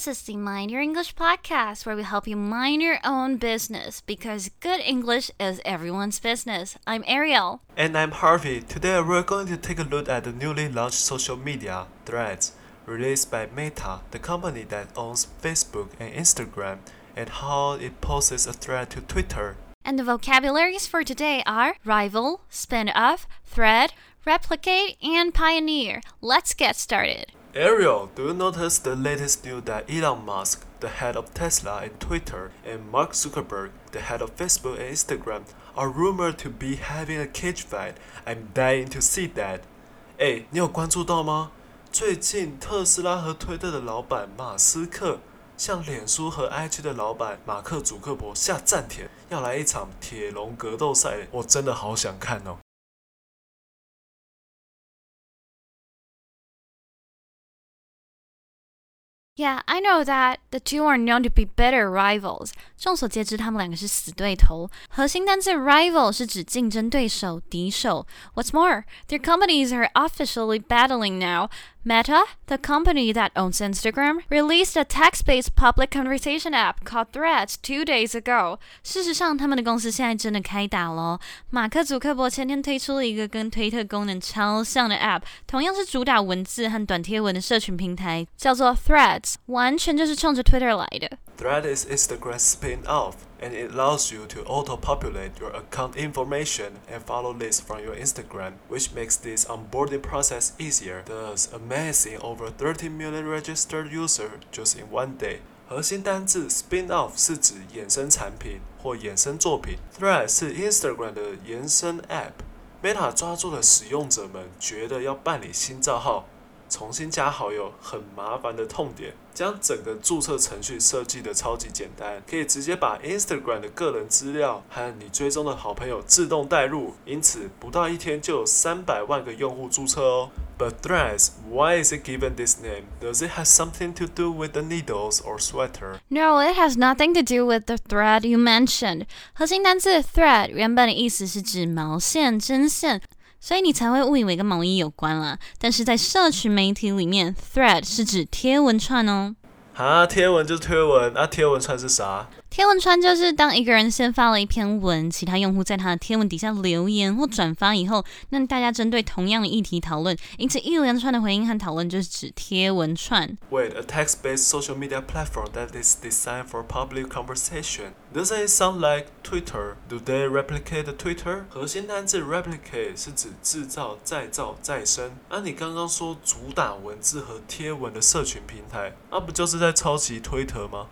This is the Mind Your English podcast where we help you mind your own business because good English is everyone's business. I'm Ariel. And I'm Harvey. Today we're going to take a look at the newly launched social media, Threads, released by Meta, the company that owns Facebook and Instagram, and how it poses a threat to Twitter. And the vocabularies for today are rival, spin off, thread, replicate, and pioneer. Let's get started. Ariel, do you notice the latest news that Elon Musk, the head of Tesla and Twitter, and Mark Zuckerberg, the head of Facebook and Instagram, are rumored to be having a cage fight? I'm dying to see that. 哎，你有关注到吗？最近特斯拉和推特的老板马斯克向脸书和 IG 的老板马克·祖克伯下战帖，要来一场铁笼格斗赛，我真的好想看哦。Yeah, I know that the two are known to be bitter rivals. 众所皆知，他们两个是死对头。核心单词 rival 是指竞争对手、敌手。What's more, their companies are officially battling now. Meta, the company that owns Instagram, released a text-based public conversation app called Threads two days ago. 事实上，他们的公司现在真的开打喽。马克·祖克伯前天推出了一个跟推特功能超像的 app，同样是主打文字和短贴文的社群平台，叫做 Threads，完全就是冲着 Twitter 来的。Thread is Instagram's spin-off, and it allows you to auto-populate your account information and follow lists from your Instagram, which makes this onboarding process easier. Thus, amazing over 30 million registered users just in one day. 核心单字 spin-off 是指衍生产品或衍生作品，Thread 是 Instagram 的延伸 App。Meta 抓住了使用者们觉得要办理新账号。 重新加好友很麻烦的痛点，将整个注册程序设计的超级简单，可以直接把 Instagram 的个人资料和你追踪的好朋友自动带入，因此不到一天就有三百万个用户注册哦。But Threads, why is it given this name? Does it have something to do with the needles or sweater? No, it has nothing to do with the thread you mentioned. 核心单词 thread 原本的意思是指毛线、针线。所以你才会误以为跟毛衣有关啦。但是在社群媒体里面，thread 是指贴文串哦。啊，贴文就是贴文，那贴文串是啥？贴文串就是当一个人先发了一篇文，其他用户在他的贴文底下留言或转发以后，那大家针对同样的议题讨论，因此一连串的回应和讨论就是指贴文串。Wait, a text-based social media platform that is designed for public conversation. Doesn't it sound like Twitter? Do they replicate Twitter? 核心单字 replicate 是指制造、再造、再生。那你刚刚说主打文字和贴文的社群平台，那不就是在抄袭推特吗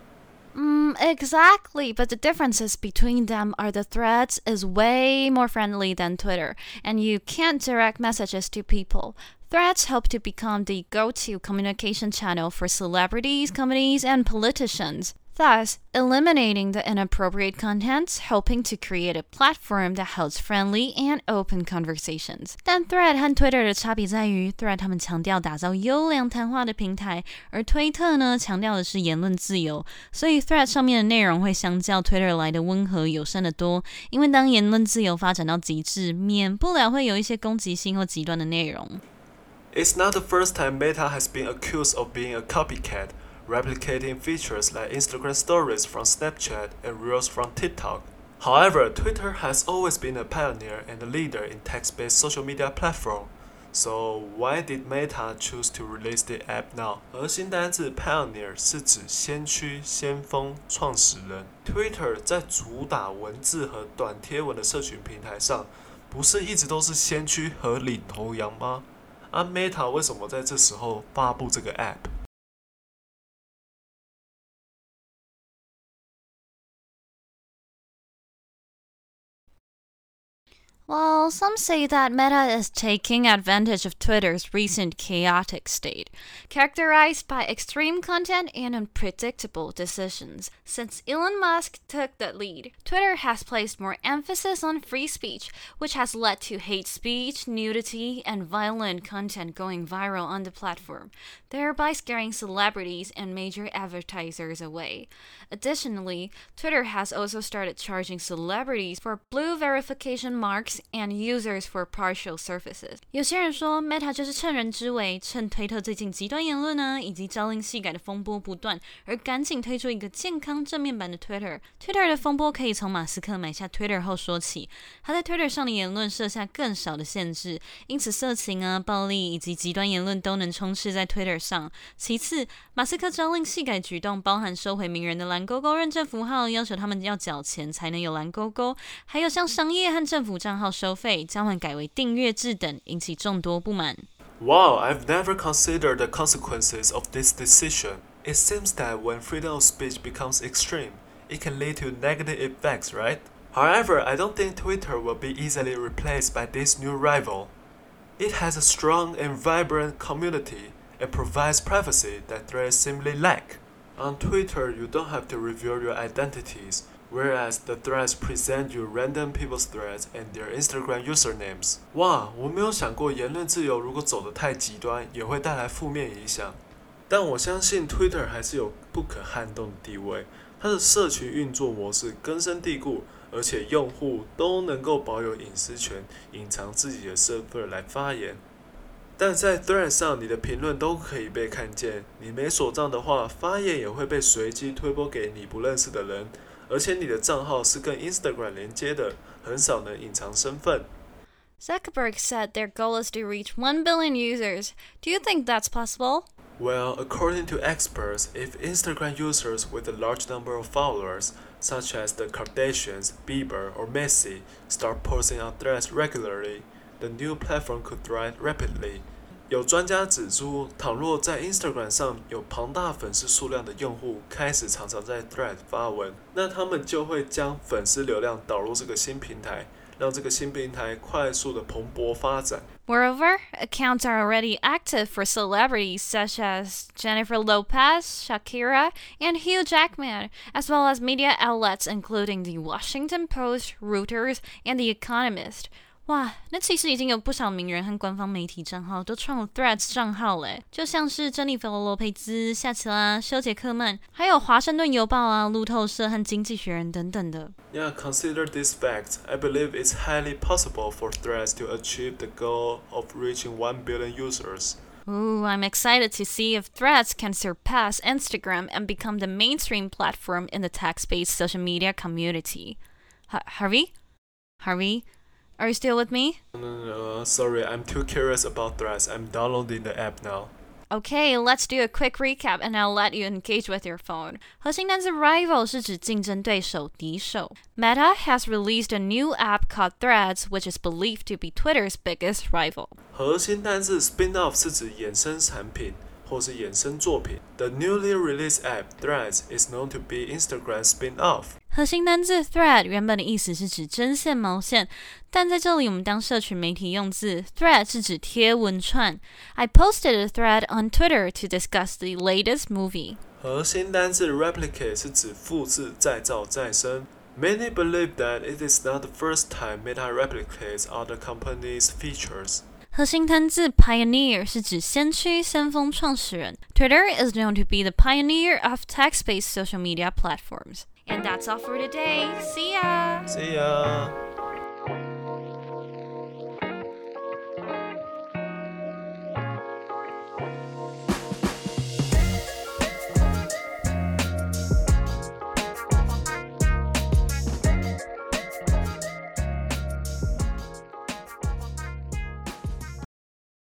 ？Mm, exactly, but the differences between them are the threads is way more friendly than Twitter, and you can't direct messages to people. Threads hope to become the go to communication channel for celebrities, companies, and politicians thus eliminating the inappropriate content, hoping to create a platform that holds friendly and open conversations. 但 Thread 和 Twitter 的差别在于，Thread 他们强调打造优良谈话的平台，而推特呢强调的是言论自由。所以 Thread 上面的内容会相较 Twitter 来的温和友善的多。因为当言论自由发展到极致，免不了会有一些攻击性或极端的内容。It's not the first time Meta has been accused of being a copycat replicating features like Instagram stories from Snapchat and Reels from TikTok. However, Twitter has always been a pioneer and a leader in text-based social media platform. So why did Meta choose to release the app now? 核心单字 pioneer 是指先驱、先锋、创始人。Twitter 在主打文字和短贴文的社群平台上，不是一直都是先驱和领头羊吗？啊，Meta 为什么在这时候发布这个 app？Well, some say that Meta is taking advantage of Twitter's recent chaotic state, characterized by extreme content and unpredictable decisions. Since Elon Musk took the lead, Twitter has placed more emphasis on free speech, which has led to hate speech, nudity, and violent content going viral on the platform, thereby scaring celebrities and major advertisers away. Additionally, Twitter has also started charging celebrities for blue verification marks and users for partial services。有些人说，Meta 就是趁人之危，趁推特最近极端言论呢以及朝令夕改的风波不断，而赶紧推出一个健康正面版的 Twitter。Twitter 的风波可以从马斯克买下 Twitter 后说起。他在 Twitter 上的言论设下更少的限制，因此色情啊、暴力以及极端言论都能充斥在 Twitter 上。其次，马斯克朝令夕改举动包含收回名人的蓝勾勾认证符号，要求他们要缴钱才能有蓝勾勾，还有像商业和政府账号 收费，将会改为订阅制等，引起众多不满。Wow, I've never considered the consequences of this decision. It seems that when freedom of speech becomes extreme, it can lead to negative effects, right? However, I don't think Twitter will be easily replaced by this new rival. It has a strong and vibrant community and provides privacy that threads simply lack. On Twitter, you don't have to reveal your identities, whereas the threads present you random people's threads and their Instagram usernames. 哇，我没有想过言论自由如果走得太极端，也会带来负面影响。但我相信 Twitter 还是有不可撼动的地位，它的社群运作模式根深蒂固，而且用户都能够保有隐私权，隐藏自己的身份来发言。但在 Thread 上，你的评论都可以被看见。你没锁账的话，发言也会被随机推播给你不认识的人。而且你的账号是跟 Instagram 连接的，很少能隐藏身份。Zuckerberg said their goal is to reach 1 billion users. Do you think that's possible? Well, according to experts, if Instagram users with a large number of followers, such as the Kardashians, Bieber, or Messi, start posting on threads regularly, the new platform could thrive rapidly. 有专家指出，倘若在 Instagram 上有庞大粉丝数量的用户开始常常在 Thread 发文，那他们就会将粉丝流量导入这个新平台，让这个新平台快速的蓬勃发展。Moreover, accounts are already active for celebrities such as Jennifer Lopez, Shakira, and Hugh Jackman, as well as media outlets including The Washington Post, Reuters, and The Economist. 哇，那其实已经有不少名人和官方媒体账号都创了 Threads 账号嘞，就像是珍妮弗·罗佩兹、夏奇拉、休·杰克曼，还有《华盛顿邮报》啊、路透社和《经济学人》等等的。Yeah, consider this fact. I believe it's highly possible for Threads to achieve the goal of reaching 1 billion users. Ooh, I'm excited to see if Threads can surpass Instagram and become the mainstream platform in the text-based social media community. H Harvey? Harvey? Are you still with me? No, no, no, sorry, I'm too curious about Threads. I'm downloading the app now. Okay, let's do a quick recap and I'll let you engage with your phone. 核心单词 rival 是指竞争对手、敌手。Meta has released a new app called Threads, which is believed to be Twitter's biggest rival. 核心单字 spin-off 是指衍生产品 或是衍生作品。The newly released app Threads is known to be Instagram's spin-off. 核心单字 thread 原本的意思是指针线、毛线，但在这里我们当社群媒体用字，thread 是指贴文串。I posted a thread on Twitter to discuss the latest movie。核心单字 replicate 是指复制、再造、再生。Many believe that it is not the first time Meta replicates other companies' features. 核心单字 pioneer 是指先驱、先锋、创始人。Twitter is known to be the pioneer of text-based social media platforms. And that's all for today. See ya! See ya!